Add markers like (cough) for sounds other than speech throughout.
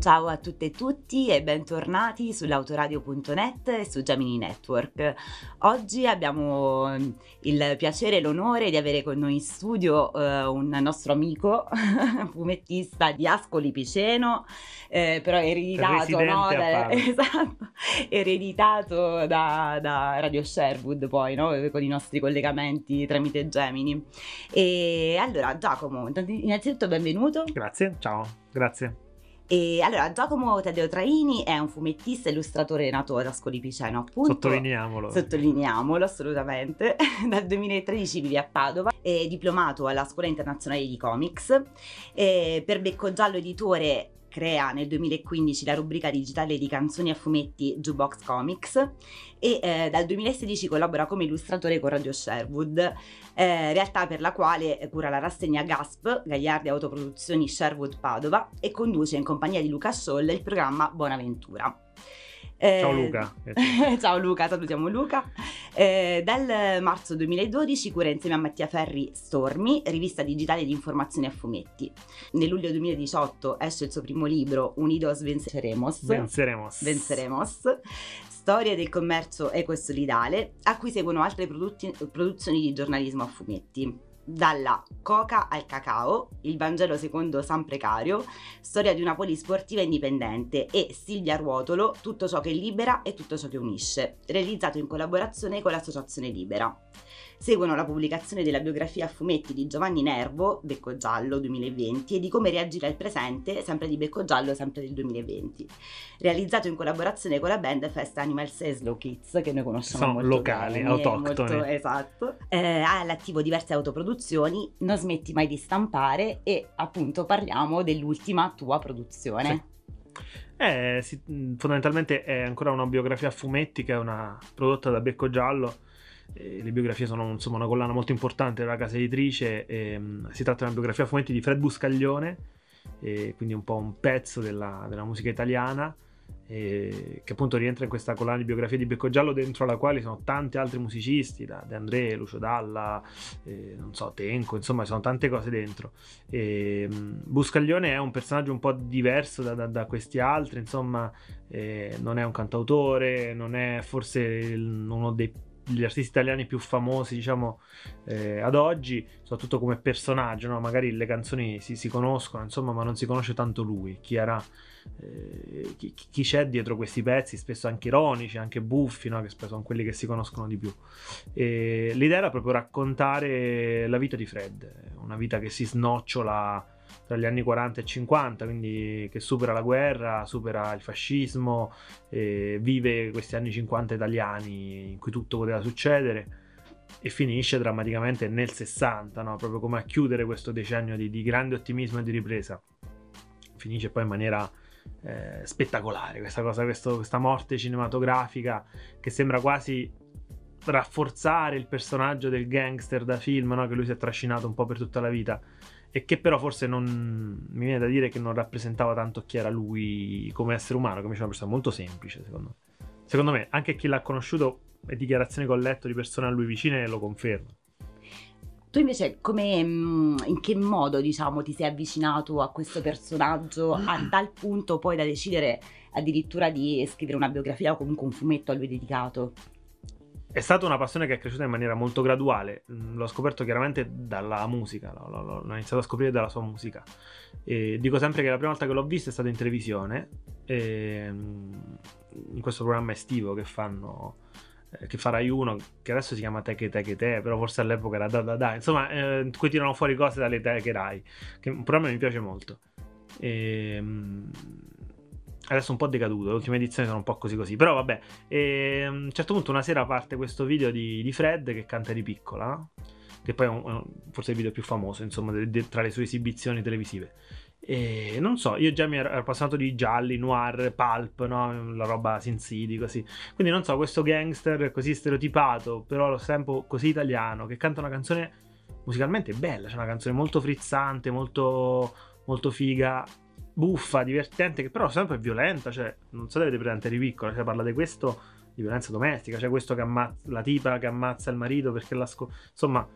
Ciao a tutte e tutti e bentornati sull'autoradio.net e su Gemini Network. Oggi abbiamo il piacere e l'onore di avere con noi in studio eh, un nostro amico (laughs) fumettista di Ascoli Piceno, eh, però ereditato, no, da, (laughs) esatto, ereditato da, da, Radio Sherwood poi, no, con i nostri collegamenti tramite Gemini. E allora Giacomo, innanzitutto benvenuto. Grazie, ciao, grazie. E allora, Giacomo Taddeo Traini è un fumettista e illustratore nato ad Ascoli Piceno, appunto. Sottolineiamolo. Sottolineiamolo, assolutamente. (laughs) Dal 2013 vive a Padova, è diplomato alla Scuola Internazionale di Comics. E per Becco Giallo Editore crea nel 2015 la rubrica digitale di canzoni a fumetti Jukebox Comics e eh, dal 2016 collabora come illustratore con Radio Sherwood, eh, realtà per la quale cura la rassegna GASP, Gagliardi Autoproduzioni Sherwood Padova, e conduce in compagnia di Luca Scholl il programma Buonaventura. Eh, ciao Luca. (laughs) ciao Luca, salutiamo Luca. Eh, dal marzo 2012 cura insieme a Mattia Ferri Stormi, rivista digitale di informazioni a fumetti. Nel luglio 2018 esce il suo primo libro, Unidos Venceremos. Venceremos. Venceremos. Storia del commercio eco e solidale, a cui seguono altre produzioni di giornalismo a fumetti dalla coca al cacao, il Vangelo secondo San Precario, storia di una polisportiva indipendente e Silvia Ruotolo, tutto ciò che libera e tutto ciò che unisce, realizzato in collaborazione con l'Associazione Libera. Seguono la pubblicazione della biografia a fumetti di Giovanni Nervo, Becco Giallo 2020, e di come reagire al presente, sempre di Becco Giallo, sempre del 2020. Realizzato in collaborazione con la band Fest Animals e Slow Kids, che noi conosciamo Sono molto locali, bene, autoctoni. Esatto. Eh, ha all'attivo diverse autoproduzioni, non smetti mai di stampare e appunto parliamo dell'ultima tua produzione. Sì. Eh, sì, fondamentalmente è ancora una biografia a fumetti che è una prodotta da Becco Giallo eh, le biografie sono insomma, una collana molto importante della casa editrice. E, um, si tratta di una biografia a fumetti di Fred Buscaglione, e quindi un po' un pezzo della, della musica italiana. che appunto rientra in questa collana di biografie di Becco Giallo dentro la quale sono tanti altri musicisti da De André, Lucio Dalla, eh, non so, Tenco, insomma ci sono tante cose dentro e, um, Buscaglione è un personaggio un po' diverso da, da, da questi altri insomma eh, non è un cantautore non è forse il, uno dei gli artisti italiani più famosi, diciamo, eh, ad oggi, soprattutto come personaggio, no? magari le canzoni si, si, conoscono, insomma, ma non si conosce tanto lui, chi era, eh, chi, chi, c'è dietro questi pezzi, spesso anche ironici, anche buffi, no? che spesso sono quelli che si conoscono di più. E l'idea era proprio raccontare la vita di Fred, una vita che si snocciola tra gli anni 40 e 50, quindi che supera la guerra, supera il fascismo, vive questi anni 50 italiani in cui tutto poteva succedere e finisce drammaticamente nel 60, no? proprio come a chiudere questo decennio di, di, grande ottimismo e di ripresa. Finisce poi in maniera eh, spettacolare questa cosa, questo, questa morte cinematografica che sembra quasi rafforzare il personaggio del gangster da film no? che lui si è trascinato un po' per tutta la vita e che però forse non mi viene da dire che non rappresentava tanto chi era lui come essere umano, come una persona molto semplice, secondo me. Secondo me, anche chi l'ha conosciuto e dichiarazioni che ho letto di persone a lui vicine lo conferma. Tu invece come, mm, in che modo diciamo ti sei avvicinato a questo personaggio (clears throat) a tal punto poi da decidere addirittura di scrivere una biografia o comunque un fumetto a lui dedicato? È stata una passione che è cresciuta in maniera molto graduale, mm, l'ho scoperto chiaramente dalla musica, l'ho, iniziato a scoprire dalla sua musica. E dico sempre che la prima volta che l'ho visto è stata in televisione, mm, in questo programma estivo che fanno eh, che fa Rai 1, che adesso si chiama Teche Teche Te, però forse all'epoca era Da Da Da, insomma, eh, qui tirano fuori cose dalle Teche Rai, che un programma che mi piace molto. E, mm, Adesso un po' decaduto, le ultime edizioni sono un po' così così. Però vabbè, e, ehm, a un certo punto una sera parte questo video di, di Fred che canta di piccola, che poi è un, forse il video più famoso, insomma, de, de, tra le sue esibizioni televisive. E non so, io già mi ero appassionato di gialli, noir, pulp, no? la roba Sin City, così. Quindi non so, questo gangster così stereotipato, però allo tempo così italiano, che canta una canzone musicalmente bella, c'è cioè una canzone molto frizzante, molto, molto figa buffa, divertente, che però sempre è violenta, cioè non so se avete presente di piccola, cioè parla di questo, di violenza domestica, cioè questo che ammazza, la tipa che ammazza il marito perché la sco... insomma,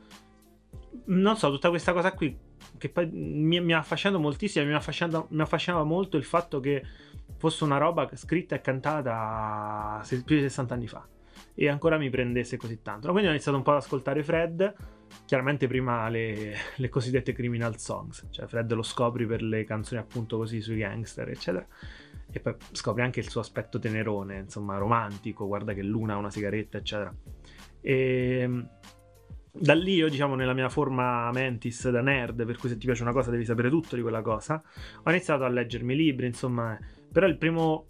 non so, tutta questa cosa qui che poi mi, mi affascinato moltissimo, mi, affascinava, mi affascinava molto il fatto che fosse una roba scritta e cantata più di 60 anni fa e ancora mi prendesse così tanto. Quindi ho iniziato un po' ad ascoltare Fred, chiaramente prima le, le, cosiddette criminal songs, cioè Fred lo scopri per le canzoni appunto così sui gangster, eccetera. E poi scopri anche il suo aspetto tenerone, insomma, romantico, guarda che Luna ha una sigaretta, eccetera. E da lì io, diciamo, nella mia forma mentis da nerd, per cui se ti piace una cosa devi sapere tutto di quella cosa, ho iniziato a leggermi libri, insomma, però il primo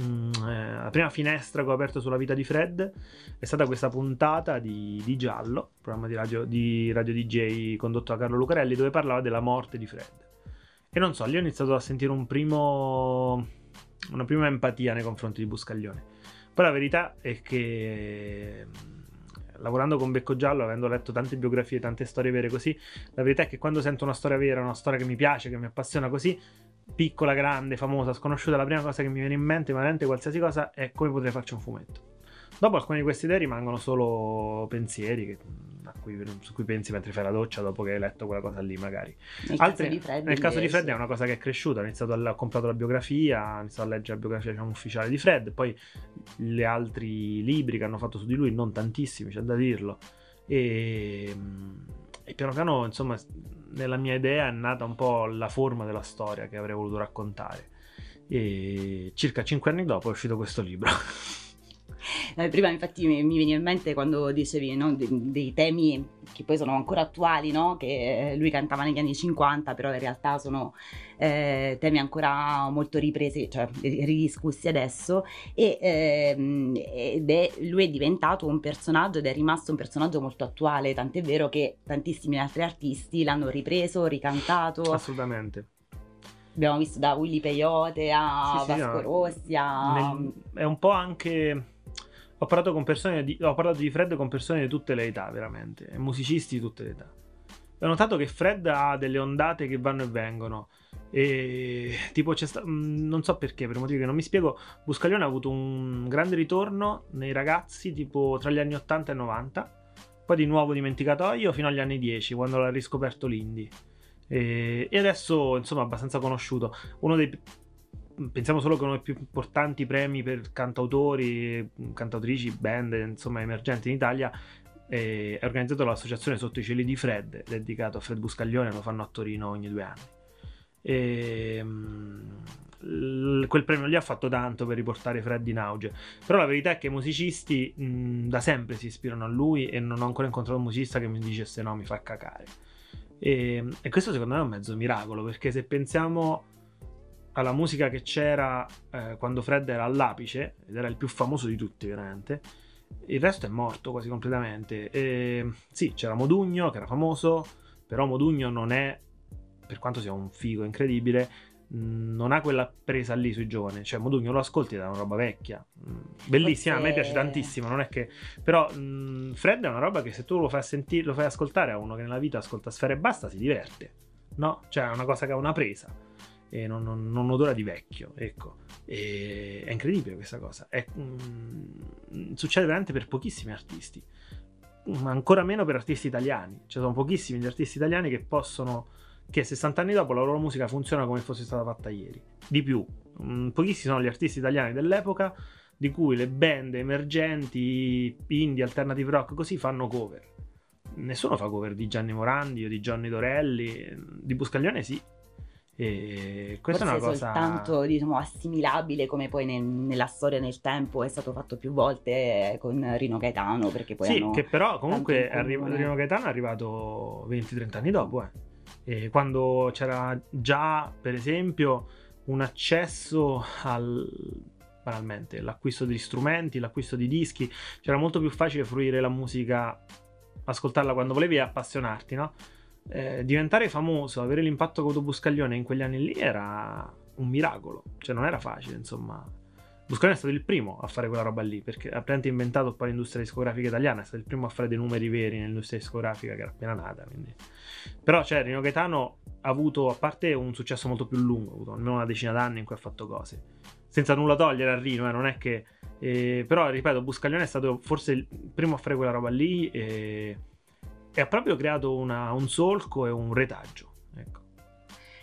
Mm, eh, la prima finestra che ho aperto sulla vita di Fred è stata questa puntata di, di Giallo, programma di radio, di radio DJ condotto da Carlo Lucarelli, dove parlava della morte di Fred. E non so, lì ho iniziato a sentire un primo, una prima empatia nei confronti di Buscaglione. Poi la verità è che mm, lavorando con Becco Giallo, avendo letto tante biografie, tante storie vere così, la verità è che quando sento una storia vera, una storia che mi piace, che mi appassiona così, piccola, grande, famosa, sconosciuta, la prima cosa che mi viene in mente, veramente qualsiasi cosa, è come potrei farci un fumetto. Dopo alcune di queste idee rimangono solo pensieri che, cui, su cui pensi mentre fai la doccia dopo che hai letto quella cosa lì magari. Nel Altri, caso di Fred, nel caso di Fred è una cosa che è cresciuta, ho, iniziato a, ho comprato la biografia, ho iniziato a leggere la biografia diciamo, ufficiale di Fred, poi gli altri libri che hanno fatto su di lui, non tantissimi, c'è da dirlo. E, e piano piano, insomma, nella mia idea è nata un po' la forma della storia che avrei voluto raccontare. E circa cinque anni dopo è uscito questo libro. (laughs) Eh, prima infatti mi, mi veniva in mente quando dicevi no, dei, dei, temi che poi sono ancora attuali, no? che lui cantava negli anni 50, però in realtà sono eh, temi ancora molto ripresi, cioè ridiscussi adesso, e, ehm, ed è, lui è diventato un personaggio ed è rimasto un personaggio molto attuale, tant'è vero che tantissimi altri artisti l'hanno ripreso, ricantato. Assolutamente abbiamo visto da Willy Peyote a sì, Vasco no. Rossi a... Nel, è un po' anche ho parlato, con persone di, ho parlato di Fred con persone di tutte le età, veramente, musicisti di tutte le età. Ho notato che Fred ha delle ondate che vanno e vengono. E tipo sta- mm, non so perché, per motivi che non mi spiego, Buscaglione ha avuto un grande ritorno nei ragazzi, tipo tra gli anni 80 e 90. Poi di nuovo dimenticatoio fino agli anni 10, quando l'ha riscoperto l'indie. E, e adesso, insomma, abbastanza conosciuto. Uno dei pensiamo solo che uno dei più importanti premi per cantautori, cantautrici, band, insomma, emergenti in Italia è organizzato dall'associazione Sotto i cieli di Fred, dedicato a Fred Buscaglione, lo fanno a Torino ogni due anni. E, um, quel premio lì ha fatto tanto per riportare Fred in auge. Però la verità è che i musicisti mh, da sempre si ispirano a lui e non ho ancora incontrato un musicista che mi dice se no mi fa cacare. E, e questo secondo me è un mezzo miracolo perché se pensiamo alla musica che c'era eh, quando Fred era all'apice, ed era il più famoso di tutti veramente, il resto è morto quasi completamente. E, sì, c'era Modugno che era famoso, però Modugno non è, per quanto sia un figo incredibile, non ha quella presa lì sui giovani. Cioè, Modugno lo ascolti è una roba vecchia. Bellissima, Forse... a me piace tantissimo. Non è che. Però, mh, Fred è una roba che se tu lo fai, sentire, lo fai ascoltare a uno che nella vita ascolta Sfere e basta, si diverte. No? Cioè, è una cosa che ha una presa e non, non, non, odora di vecchio, ecco. E è incredibile questa cosa. È, mm, succede veramente per pochissimi artisti, ma ancora meno per artisti italiani. Ci sono pochissimi gli artisti italiani che possono, che 60 anni dopo la loro musica funziona come fosse stata fatta ieri. Di più, mm, pochissimi sono gli artisti italiani dell'epoca di cui le band emergenti, indie, alternative rock, così fanno cover. Nessuno fa cover di Gianni Morandi o di Johnny Dorelli, di Buscaglione sì, e questa Forse è una cosa soltanto diciamo, assimilabile come poi nel, nella storia nel tempo è stato fatto più volte con Rino Gaetano perché poi sì che però comunque arri- Rino Gaetano è arrivato 20-30 anni dopo eh. e quando c'era già per esempio un accesso al banalmente l'acquisto di strumenti l'acquisto di dischi c'era molto più facile fruire la musica ascoltarla quando volevi e appassionarti no? Eh, diventare famoso, avere l'impatto che ha avuto Buscaglione in quegli anni lì era un miracolo, cioè non era facile, insomma. Buscaglione è stato il primo a fare quella roba lì, perché ha praticamente inventato poi l'industria discografica italiana, è stato il primo a fare dei numeri veri nell'industria discografica che era appena nata, quindi... Però, cioè, Rino Gaetano ha avuto, a parte un successo molto più lungo, ha avuto almeno una decina d'anni in cui ha fatto cose. Senza nulla togliere a Rino, eh, non è che... Eh, però, ripeto, Buscaglione è stato forse il primo a fare quella roba lì e e ha proprio creato una, un solco e un retaggio. Ecco.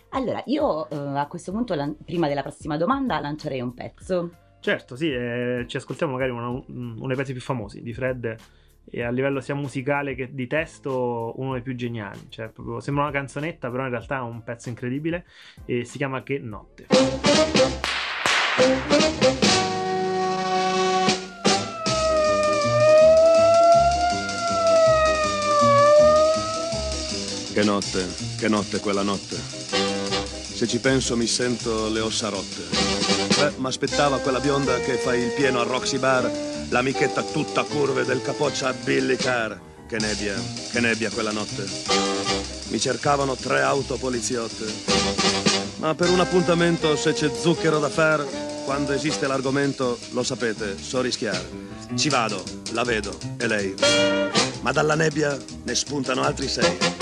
Allora, io eh, a questo punto, lan- prima della prossima domanda, lancerei un pezzo. Certo, sì, eh, ci ascoltiamo magari una- un- uno dei pezzi più famosi di Fred e a livello sia musicale che di testo uno dei più geniali. Cioè, proprio, sembra una canzonetta, però in realtà è un pezzo incredibile e si chiama Che notte. Che notte, che notte quella notte. Se ci penso mi sento le ossa rotte. Beh, mi aspettava quella bionda che fa il pieno a Roxy Bar, l'amichetta tutta curve del capoccia a Billy Carr. Che nebbia, che nebbia quella notte. Mi cercavano tre auto poliziotte. Ma per un appuntamento, se c'è zucchero da far, quando esiste l'argomento, lo sapete, so rischiare. Ci vado, la vedo, e lei. Ma dalla nebbia ne spuntano altri sei.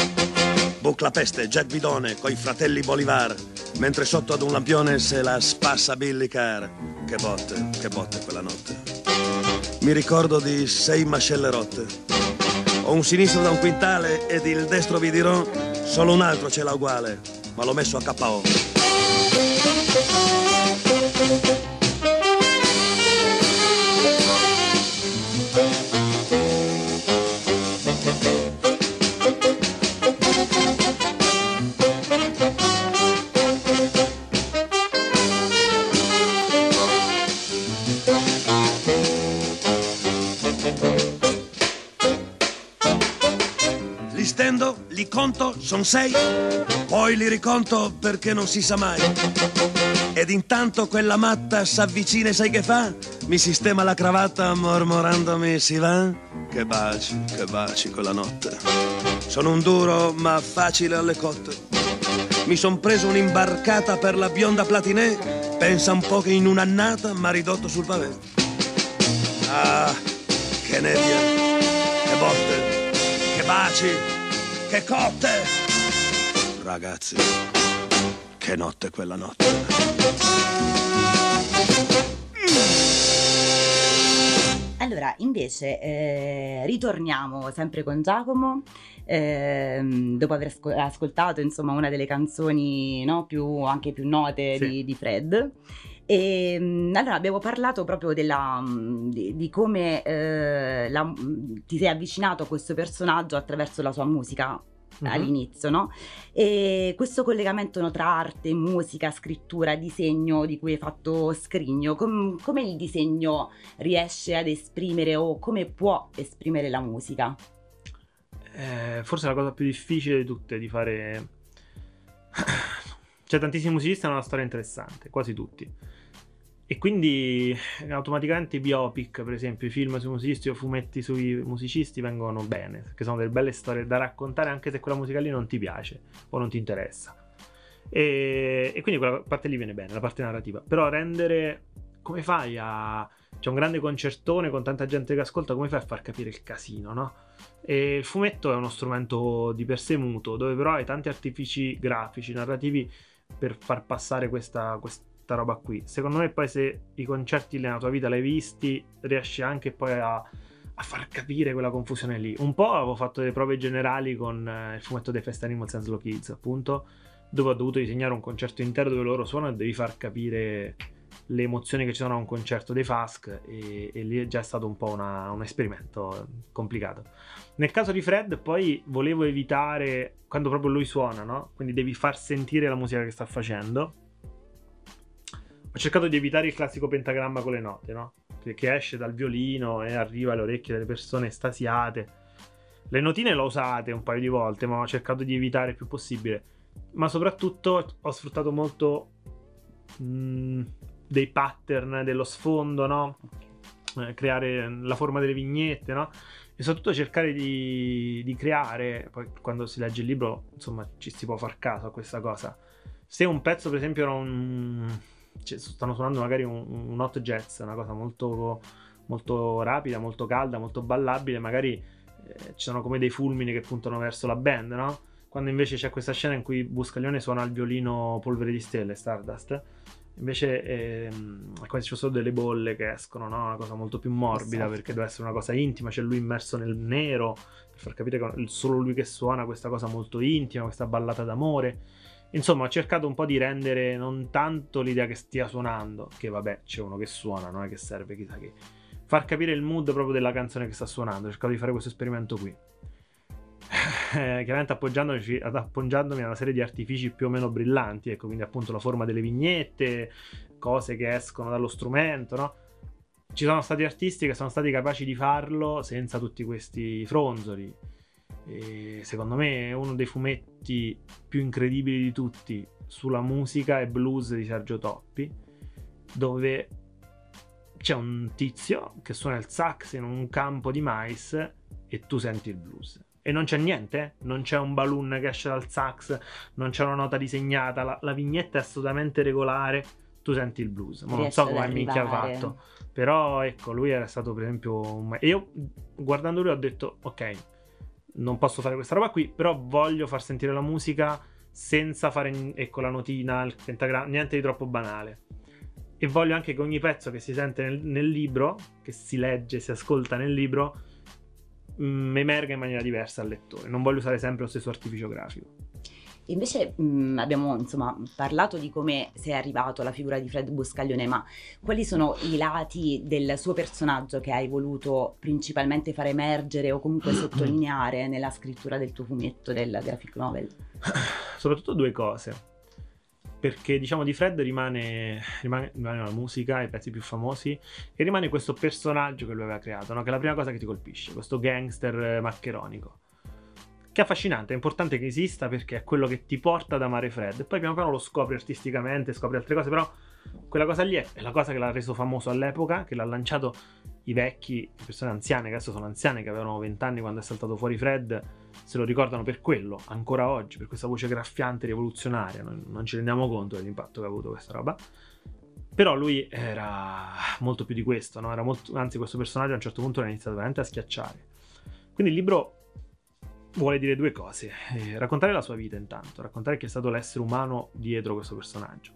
Bucla peste, Jack Bidone, coi fratelli Bolivar, mentre sotto ad un lampione se la spassa Billy Carr. Che botte, che botte quella notte. Mi ricordo di sei mascelle rotte. Ho un sinistro da un quintale ed il destro vi dirò, solo un altro ce l'ha uguale, ma l'ho messo a KO. Conto, son sei, poi li riconto perché non si sa mai. Ed intanto quella matta s'avvicina e sai che fa? Mi sistema la cravatta mormorandomi si va? Che baci, che baci quella notte. Sono un duro ma facile alle cotte. Mi son preso un'imbarcata per la bionda platinè, pensa un po' che in un'annata m'ha ridotto sul pavé. Ah, che nebbia, che botte, che baci, che cotte. Ragazzi, che notte quella notte. Allora, invece, eh, ritorniamo sempre con Giacomo, ehm, dopo aver ascol- ascoltato insomma una delle canzoni no, più, anche più note Sì. di, di Fred. E, mm, allora abbiamo parlato proprio della, mm, di, di come eh, la- mm, ti sei avvicinato a questo personaggio attraverso la sua musica Mhm. all'inizio, no? E questo collegamento tra arte, musica, scrittura, disegno di cui hai fatto scrigno, com- come il disegno riesce ad esprimere o come può esprimere la musica? Eh, forse la cosa più difficile di tutte di fare. C'è (coughs) tantissimi musicisti hanno una storia interessante, quasi tutti. E quindi eh, automaticamente i biopic, per esempio, i film sui musicisti o fumetti sui musicisti vengono bene, perché sono delle belle storie da raccontare anche se quella musica lì non ti piace o non ti interessa. E, e quindi quella parte lì viene bene, la parte narrativa. Però rendere... Come fai a... C'è un grande concertone con tanta gente che ascolta, come fai a far capire il casino, no? E il fumetto è uno strumento di per sé muto, dove però hai tanti artifici grafici, narrativi per far passare questa, questa roba qui. Secondo me poi se i concerti nella tua vita l'hai visti, riesci anche poi a, a far capire quella confusione lì. Un po' avevo fatto delle prove generali con eh, il fumetto dei Fest Animals and Slow Kids, appunto, dove ho dovuto disegnare un concerto intero dove loro suonano e devi far capire le emozioni che ci sono a un concerto dei Fask e, e lì è già stato un po' una- un esperimento complicato. Nel caso di Fred poi volevo evitare quando proprio lui suona, no? Quindi devi far sentire la musica che sta facendo. Ho cercato di evitare il classico pentagramma con le note, no? Che, che esce dal violino e arriva alle orecchie delle persone estasiate. Le notine le ho usate un paio di volte, ma ho cercato di evitare il più possibile. Ma soprattutto ho sfruttato molto mh, dei pattern dello sfondo, no? Eh, creare la forma delle vignette, no? E soprattutto cercare di, di creare, poi quando si legge il libro, insomma, ci si può far caso a questa cosa. Se un pezzo, per esempio, non... cioè, stanno suonando magari un, un hot jazz, una cosa molto, molto rapida, molto calda, molto ballabile, magari eh, ci sono come dei fulmini che puntano verso la band, no? Quando invece c'è questa scena in cui Buscaglione suona il violino Polvere di Stelle, Stardust, Invece ehm, qua ci sono solo delle bolle che escono, no? Una cosa molto più morbida Esatto. perché deve essere una cosa intima, c'è lui immerso nel nero per far capire che è solo lui che suona questa cosa molto intima, questa ballata d'amore. Insomma, ho cercato un po' di rendere non tanto l'idea che stia suonando, che vabbè, c'è uno che suona, non è che serve chissà che. Far capire il mood proprio della canzone che sta suonando. Ho cercato di fare questo esperimento qui. (laughs) Eh, chiaramente appoggiandomi, appoggiandomi a una serie di artifici più o meno brillanti, ecco, quindi appunto la forma delle vignette, cose che escono dallo strumento, no? Ci sono stati artisti che sono stati capaci di farlo senza tutti questi fronzoli. E secondo me uno dei fumetti più incredibili di tutti sulla musica è Blues di Sergio Toppi, dove c'è un tizio che suona il sax in un campo di mais e tu senti il blues. E non c'è niente, eh? non c'è un balloon che esce dal sax, non c'è una nota disegnata, la, la vignetta è assolutamente regolare, tu senti il blues. Ma non so come minchia ha fatto, però ecco, lui era stato per esempio... un- E io guardando lui ho detto, ok, non posso fare questa roba qui, però voglio far sentire la musica senza fare ecco, la notina, il pentagramma, niente di troppo banale. E voglio anche che ogni pezzo che si sente nel, nel libro, che si legge, si ascolta nel libro, mm, emerga in maniera diversa al lettore. Non voglio usare sempre lo stesso artificio grafico. Invece mh, abbiamo insomma parlato di come sei arrivato alla figura di Fred Buscaglione, ma quali sono i lati del suo personaggio che hai voluto principalmente far emergere o comunque (clears throat) sottolineare nella scrittura del tuo fumetto del graphic novel? (clears throat) Soprattutto due cose. Perché diciamo di Fred rimane, rimane, rimane la musica, i pezzi più famosi, e rimane questo personaggio che lui aveva creato, no? che è la prima cosa che ti colpisce, questo gangster eh, maccheronico. Che è affascinante, è importante che esista perché è quello che ti porta ad amare Fred. E poi piano piano lo scopri artisticamente, scopri altre cose, però quella cosa lì è è la cosa che l'ha reso famoso all'epoca, che l'ha lanciato i vecchi, le persone anziane, che adesso sono anziane, che avevano 20 anni quando è saltato fuori Fred, se lo ricordano per quello, ancora oggi, per questa voce graffiante, rivoluzionaria. Non, non ci rendiamo conto dell'impatto che ha avuto questa roba. Però lui era molto più di questo, no? Molto, anzi, questo personaggio a un certo punto l'ha iniziato veramente a schiacciare. Quindi il libro vuole dire due cose. Eh, raccontare la sua vita intanto, raccontare chi è stato l'essere umano dietro questo personaggio.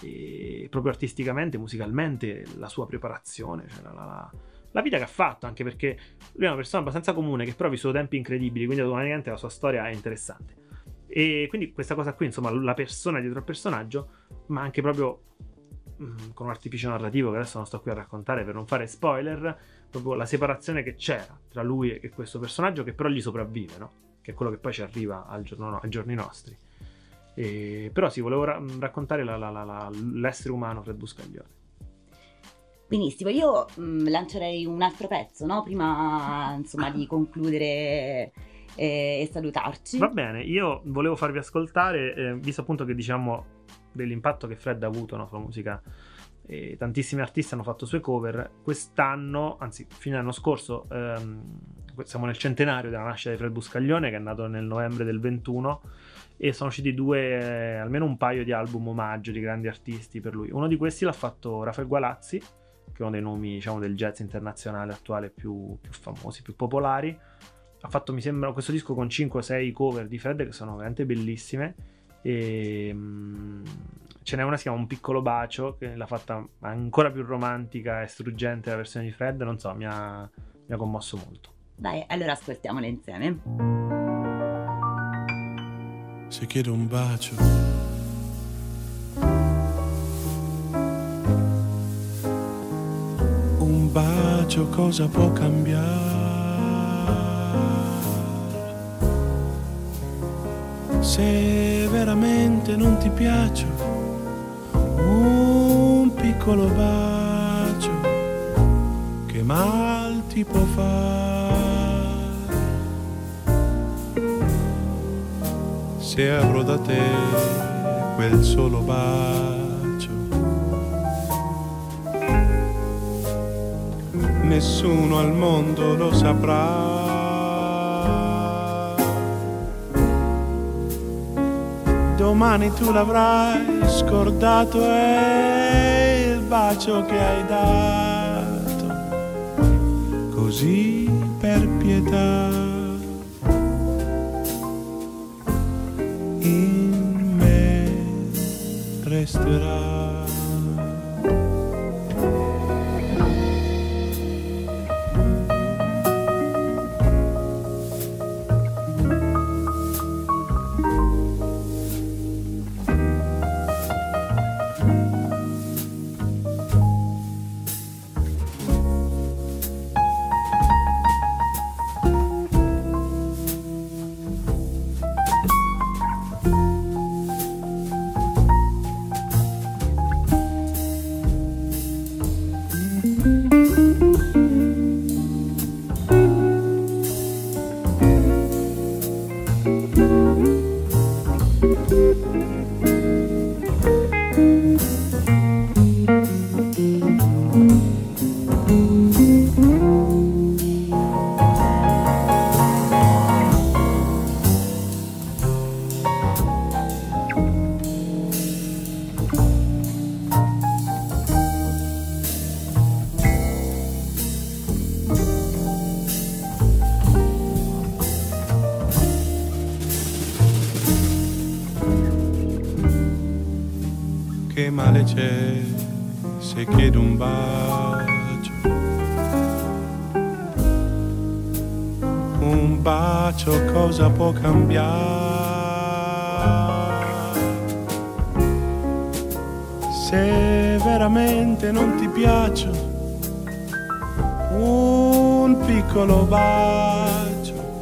E proprio artisticamente, musicalmente, la sua preparazione, cioè la, la- la vita che ha fatto, anche perché lui è una persona abbastanza comune che però ha vissuto tempi incredibili, quindi automaticamente la sua storia è interessante. E quindi questa cosa qui, insomma, la persona dietro al personaggio, ma anche proprio con un artificio narrativo che adesso non sto qui a raccontare per non fare spoiler, proprio la separazione che c'era tra lui e questo personaggio che però gli sopravvive, no? Che è quello che poi ci arriva al giorno no- ai giorni nostri. E- però sì, volevo ra- raccontare la- la- la- l'essere umano Fred Buscaglione. Benissimo, io mh, lancerei un altro pezzo, no? Prima insomma di concludere eh, e salutarci. Va bene, io volevo farvi ascoltare, eh, visto appunto che diciamo dell'impatto che Fred ha avuto no, sulla musica, e tantissimi artisti hanno fatto sue cover, quest'anno, anzi fine anno scorso, ehm, siamo nel centenario della nascita di Fred Buscaglione che è nato nel novembre del 21 e sono usciti due, eh, almeno un paio di album omaggio di grandi artisti per lui. Uno di questi l'ha fatto Rafael Gualazzi, che è uno dei nomi diciamo, del jazz internazionale attuale più, più famosi, più popolari. Ha fatto, mi sembra, questo disco con 5 o 6 cover di Fred che sono veramente bellissime. E mm, ce n'è una, si chiama Un piccolo bacio, che l'ha fatta ancora più romantica e struggente la versione di Fred. Non so, mi ha, mi ha commosso molto. Dai, allora ascoltiamole insieme. Se chiedo un bacio, un bacio cosa può cambiare? Se veramente non ti piaccio, un piccolo bacio che mal ti può fare? se avrò da te quel solo bacio. Nessuno al mondo lo saprà. Domani tu l'avrai scordato è il bacio che hai dato, così per pietà. in me resterà. Male c'è se chiedo un bacio? Un bacio cosa può cambiare? Se veramente non ti piaccio, un piccolo bacio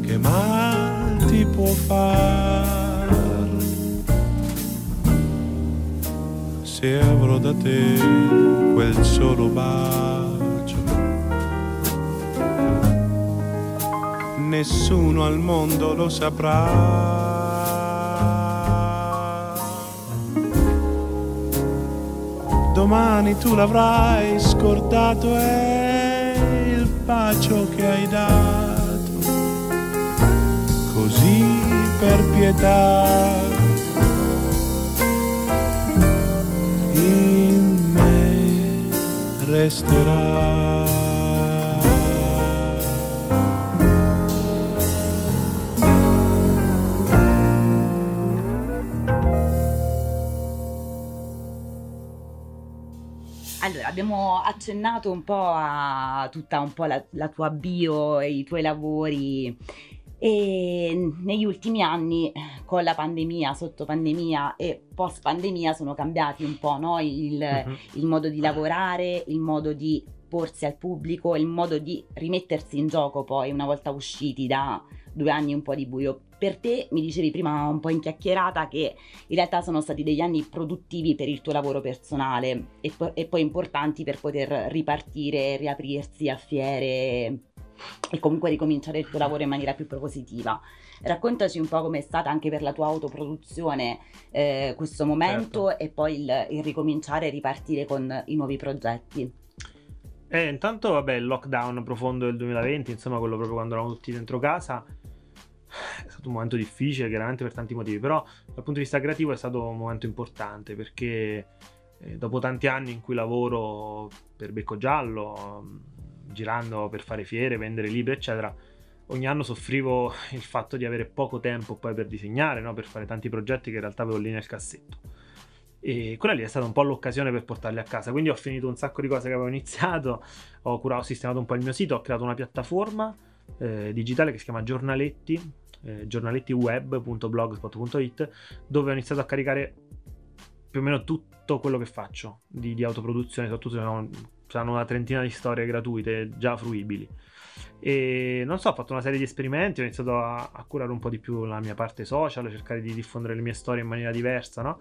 che mal ti può fare. Se avrò da te quel solo bacio, nessuno al mondo lo saprà. domani tu l'avrai scordato è il bacio che hai dato. Così per pietà resterà Allora, abbiamo accennato un po' a tutta un po' la, la tua bio e i tuoi lavori e negli ultimi anni con la pandemia, sotto pandemia e post pandemia sono cambiati un po' no? il, uh-huh. il modo di lavorare, il modo di porsi al pubblico, il modo di rimettersi in gioco poi una volta usciti da due anni un po' di buio. Per te mi dicevi prima un po' in chiacchierata che in realtà sono stati degli anni produttivi per il tuo lavoro personale e, po- e poi importanti per poter ripartire, riaprirsi a fiere e comunque ricominciare il tuo lavoro in maniera più propositiva. Raccontaci un po' com'è stata anche per la tua autoproduzione eh, questo momento certo. e poi il, il ricominciare e ripartire con i nuovi progetti. Eh, intanto, vabbè, il lockdown profondo del 2020, insomma, quello proprio quando eravamo tutti dentro casa, è stato un momento difficile, chiaramente per tanti motivi, però dal punto di vista creativo è stato un momento importante perché eh, dopo tanti anni in cui lavoro per Becco Giallo, girando per fare fiere, vendere libri, eccetera, ogni anno soffrivo il fatto di avere poco tempo poi per disegnare, no? per fare tanti progetti che in realtà avevo lì nel cassetto. E quella lì è stata un po' l'occasione per portarli a casa. Quindi ho finito un sacco di cose che avevo iniziato, ho curato, ho sistemato un po' il mio sito, ho creato una piattaforma eh, digitale che si chiama Giornaletti, eh, giornalettiweb.blogspot.it, dove ho iniziato a caricare più o meno tutto quello che faccio di, di autoproduzione, soprattutto saranno una trentina di storie gratuite già fruibili. E non so, ho fatto una serie di esperimenti, ho iniziato a, a curare un po' di più la mia parte social, cercare di diffondere le mie storie in maniera diversa, no?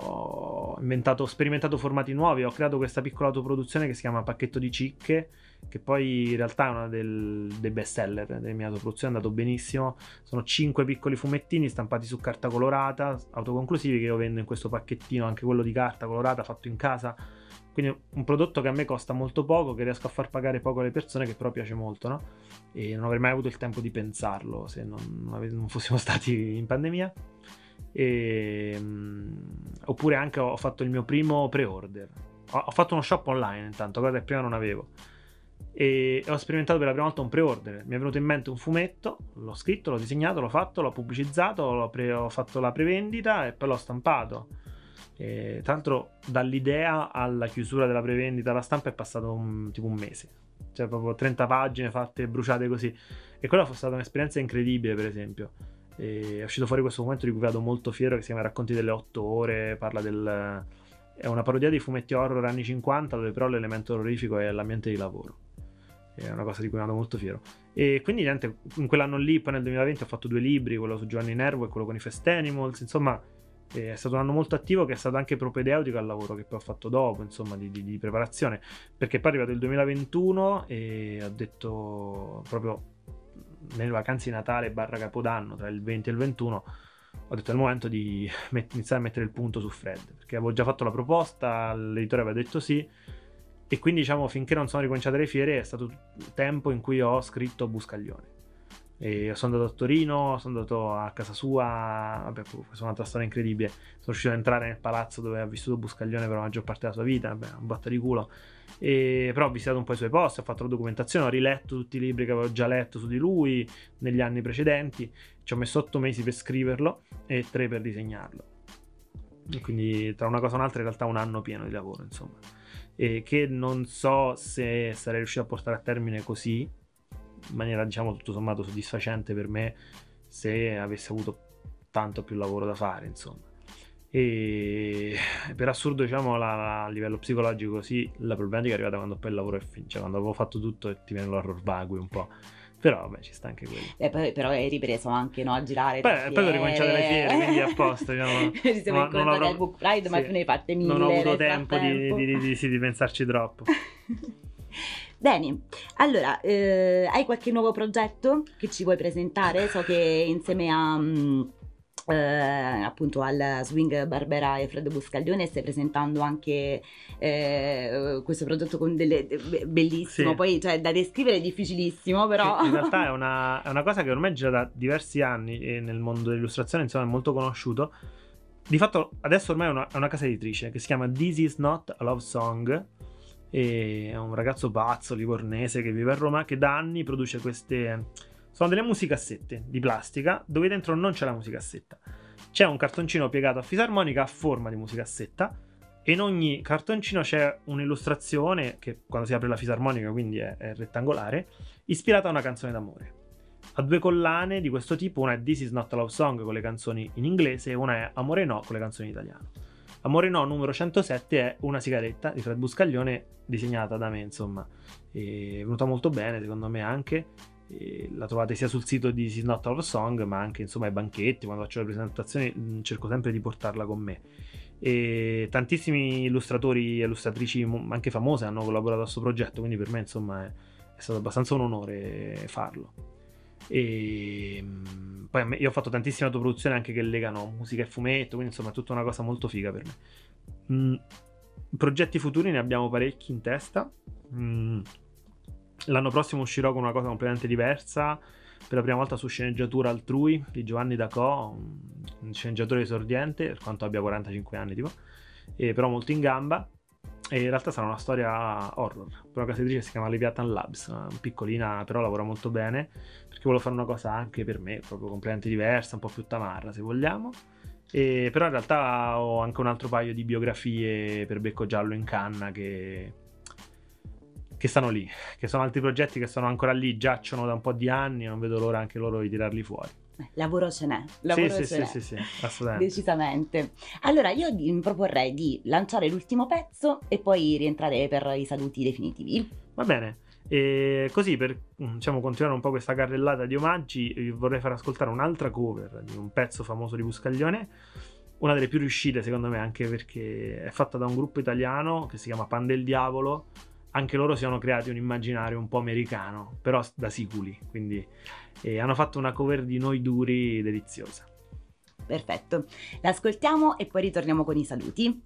ho inventato, ho sperimentato formati nuovi, ho creato questa piccola autoproduzione che si chiama Pacchetto di Cicche, che poi in realtà è una del, dei best seller delle mie autoproduzioni, è andato benissimo. Sono 5 piccoli fumettini stampati su carta colorata, autoconclusivi che io vendo in questo pacchettino, anche quello di carta colorata fatto in casa. Quindi un prodotto che a me costa molto poco, che riesco a far pagare poco alle persone, che però piace molto, no? E non avrei mai avuto il tempo di pensarlo se non, non fossimo (laughs) stati in pandemia. E, um, oppure anche ho fatto il mio primo pre-order. Ho, ho fatto uno shop online intanto, cosa che prima non avevo. E ho sperimentato per la prima volta un pre-order. Mi è venuto in mente un fumetto, l'ho scritto, l'ho disegnato, l'ho fatto, l'ho pubblicizzato, l'ho pre- ho fatto la prevendita e poi l'ho stampato. E, tra l'altro, dall'idea alla chiusura della prevendita alla stampa è passato un, tipo un mese. Cioè, proprio 30 pagine fatte bruciate così. E quella fu stata un'esperienza incredibile, per esempio. E è uscito fuori questo momento di cui vado molto fiero che si chiama Racconti delle 8 ore, parla del... è una parodia dei fumetti horror anni 50 dove però l'elemento orrorifico è l'ambiente di lavoro. È una cosa di cui vado molto fiero. E quindi niente, in quell'anno lì, poi nel 2020 ho fatto due libri, quello su Giovanni Nervo e quello con i Fest Animals, insomma è stato un anno molto attivo che è stato anche propedeutico al lavoro che poi ho fatto dopo, insomma, di, di, di preparazione, perché poi è arrivato il 2021 e ho detto proprio nelle vacanze di Natale barra Capodanno tra il 20 e il 21 ho detto è il momento di (laughs) met- iniziare a mettere il punto su Fred. Perché avevo già fatto la proposta l'editore aveva detto sì. E quindi diciamo finché non sono ricominciate le fiere è stato tempo in cui ho scritto Buscaglione e sono andato a Torino, sono andato a casa sua, vabbè, questa è un'altra storia incredibile. Sono riuscito ad entrare nel palazzo dove ha vissuto Buscaglione per la maggior parte della sua vita, vabbè, un botta di culo. E, però ho visitato un po' i suoi posti, ho fatto la documentazione, ho riletto tutti i libri che avevo già letto su di lui negli anni precedenti. Ci ho messo otto mesi per scriverlo e tre per disegnarlo. quindi tra una cosa e un'altra in realtà un anno pieno di lavoro, insomma. E che non so se sarei riuscito a portare a termine così, in maniera diciamo tutto sommato soddisfacente per me, se avessi avuto tanto più lavoro da fare, insomma. E per assurdo, diciamo, la, la, a livello psicologico, sì, la problematica è arrivata quando poi il lavoro è finito, cioè quando avevo fatto tutto e ti viene l'horror vagui un po'. Però vabbè, ci sta anche quello. Eh, poi, però hai ripreso anche no, a girare. Beh, poi ho ricominciato le fiere, quindi (laughs) a posto. Diciamo, (laughs) ci siamo incontrati avrò... al Book Pride, sì, ma tu ne hai fatte mille. Non ho avuto tempo di, di, di, sì, di, pensarci troppo. (laughs) Bene, allora, eh, hai qualche nuovo progetto che ci vuoi presentare? So che insieme a... Um, eh, appunto al Swing Barbera e Freddo Buscaglione stai presentando anche eh, questo progetto con delle bellissimo, sì. poi cioè, da descrivere è difficilissimo però. In realtà (laughs) è una, è una, cosa che ormai gira da diversi anni e nel mondo dell'illustrazione insomma è molto conosciuto. Di fatto adesso ormai è una, è una casa editrice che si chiama This Is Not a Love Song è un ragazzo pazzo livornese che vive a Roma che da anni produce queste sono delle musicassette di plastica dove dentro non c'è la musicassetta. C'è un cartoncino piegato a fisarmonica a forma di musicassetta e in ogni cartoncino c'è un'illustrazione che quando si apre la fisarmonica quindi è, è rettangolare, ispirata a una canzone d'amore. Ha due collane di questo tipo, una è This is not a love song con le canzoni in inglese e una è Amore no con le canzoni in italiano. Amore no numero 107 è una sigaretta di Fred Buscaglione disegnata da me, insomma, è venuta molto bene secondo me anche e la trovate sia sul sito di This Not Our Song, ma anche insomma ai banchetti, quando faccio le presentazioni mm, cerco sempre di portarla con me. E tantissimi illustratori e illustratrici anche famose hanno collaborato a questo progetto, quindi per me insomma è, è stato abbastanza un onore farlo. E mm, poi io ho fatto tantissime autoproduzioni anche che legano musica e fumetto, quindi insomma è tutta una cosa molto figa per me. Mm, progetti futuri ne abbiamo parecchi in testa. Mm, L'anno prossimo uscirò con una cosa completamente diversa. Per la prima volta su sceneggiatura altrui di Giovanni Dacò, un sceneggiatore esordiente, per quanto abbia 45 anni, tipo, e però molto in gamba. E in realtà sarà una storia horror. Per una casa editrice si chiama Leviathan Labs, piccolina, però lavora molto bene. Perché volevo fare una cosa anche per me, proprio completamente diversa, un po' più tamarra se vogliamo. E, però in realtà ho anche un altro paio di biografie per Becco Giallo in canna che che stanno lì, che sono altri progetti che sono ancora lì, giacciono da un po' di anni non vedo l'ora anche loro di tirarli fuori. Eh, lavoro ce n'è, lavoro sì, ce sì, n'è. Sì, sì, sì, assolutamente. Decisamente. Allora, io vi proporrei di lanciare l'ultimo pezzo e poi rientrare per i saluti definitivi. Va bene. E così per diciamo, continuare un po' questa carrellata di omaggi, vi vorrei far ascoltare un'altra cover di un pezzo famoso di Buscaglione, una delle più riuscite secondo me, anche perché è fatta da un gruppo italiano che si chiama Pan del Diavolo, anche loro si sono creati un immaginario un po' americano, però da siculi, quindi eh, hanno fatto una cover di Noi Duri deliziosa. Perfetto, l'ascoltiamo e poi ritorniamo con i saluti.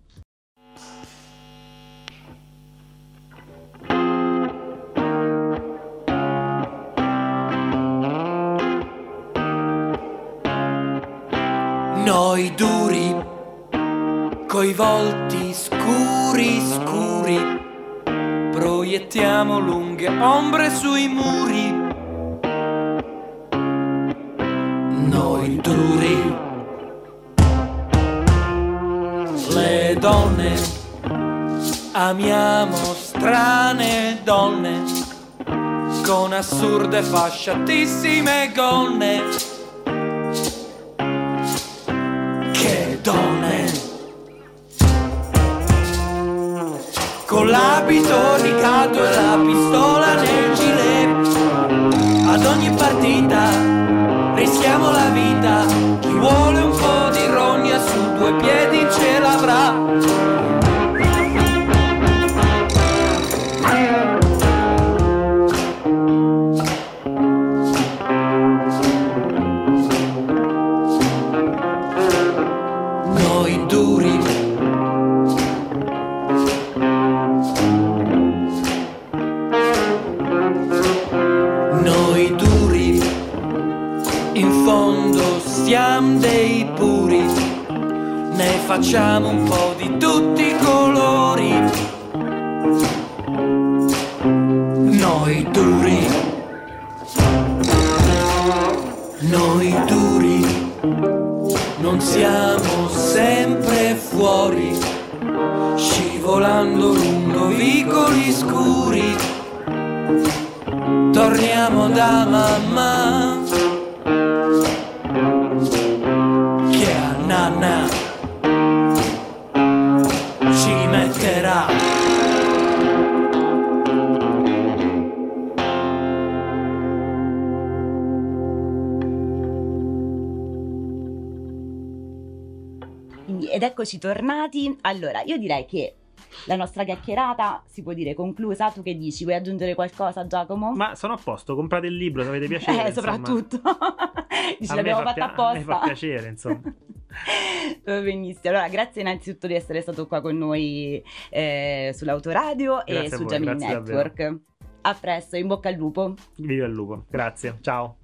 Proiettiamo lunghe ombre sui muri. Noi duri, le donne, amiamo strane donne, con assurde fasciatissime gonne. Con l'abito ricato e la pistola nel gilet. Ad ogni partita rischiamo la vita, chi vuole un po' di rogna su due piedi ce l'avrà. Facciamo un po' di tutti i colori. Noi duri, noi duri, non siamo sempre fuori. volando lungo vicoli scuri. Torniamo da mamma eccoci tornati. Allora, io direi che la nostra chiacchierata si può dire conclusa. Tu che dici? Vuoi aggiungere qualcosa, Giacomo? Ma sono a posto, comprate il libro se avete (laughs) piacere. eh, insomma. soprattutto. (laughs) dici, l'abbiamo fa fatta pia- A me fa apposta. piacere, insomma. (laughs) Va Benissimo, allora grazie innanzitutto di essere stato qua con noi eh, sull'autoradio e Grazie a su voi, grazie Network. A presto, in bocca al lupo. Viva il lupo. Grazie. Ciao.